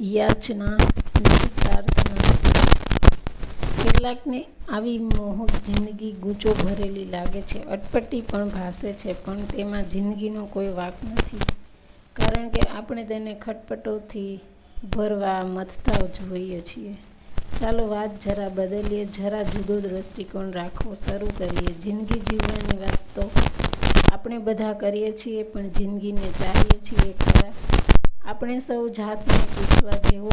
યાચના પ્રાર્થના. કેટલાકને આવી મોહક જિંદગી ગૂંચો ભરેલી લાગે છે. અટપટી પણ ભાસે છે, પણ તેમાં જિંદગીનો કોઈ વાંક નથી. કારણ કે આપણે તેને ખટપટોથી ભરવા મથતા જ હોઈએ છીએ. ચાલો વાત જરા બદલીએ, જરા જુદો દ્રષ્ટિકોણ રાખવો શરૂ કરીએ. જિંદગી જીવવાની વાત તો આપણે બધા કરીએ છીએ, પણ જિંદગીને ચાહીએ છીએ ખરા. આપણે સૌ જાતને પૂછવા જેવો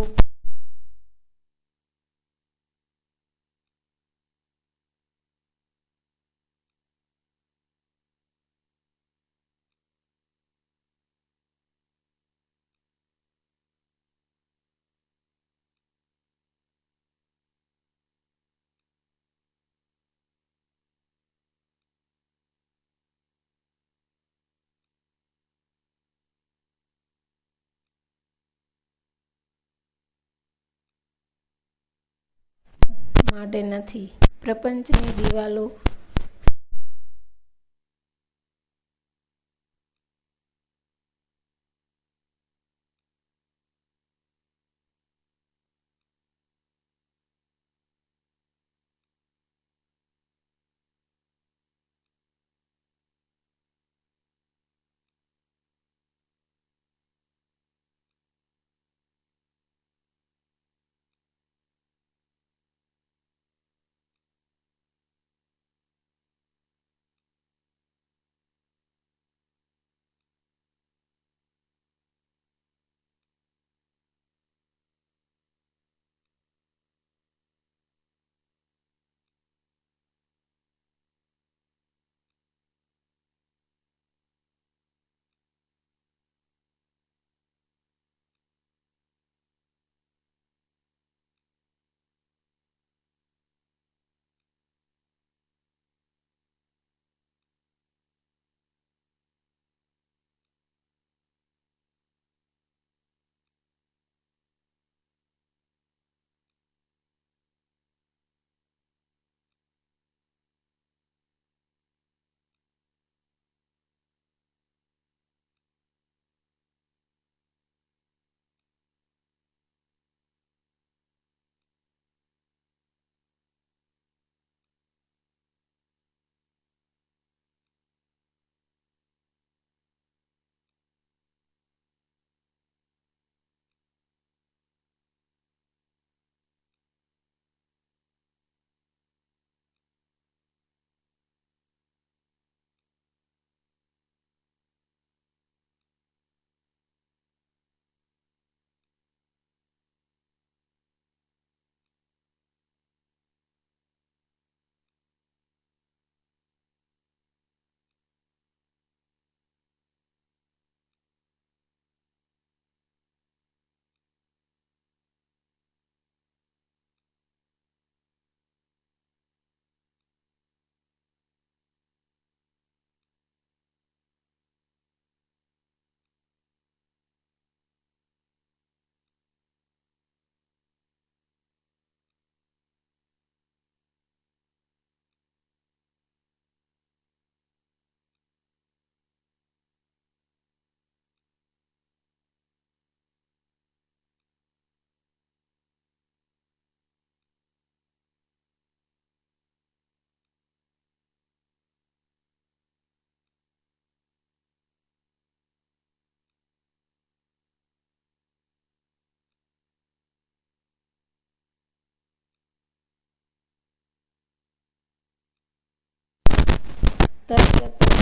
માટે નથી. પ્રપંચની દિવાલો 对对对。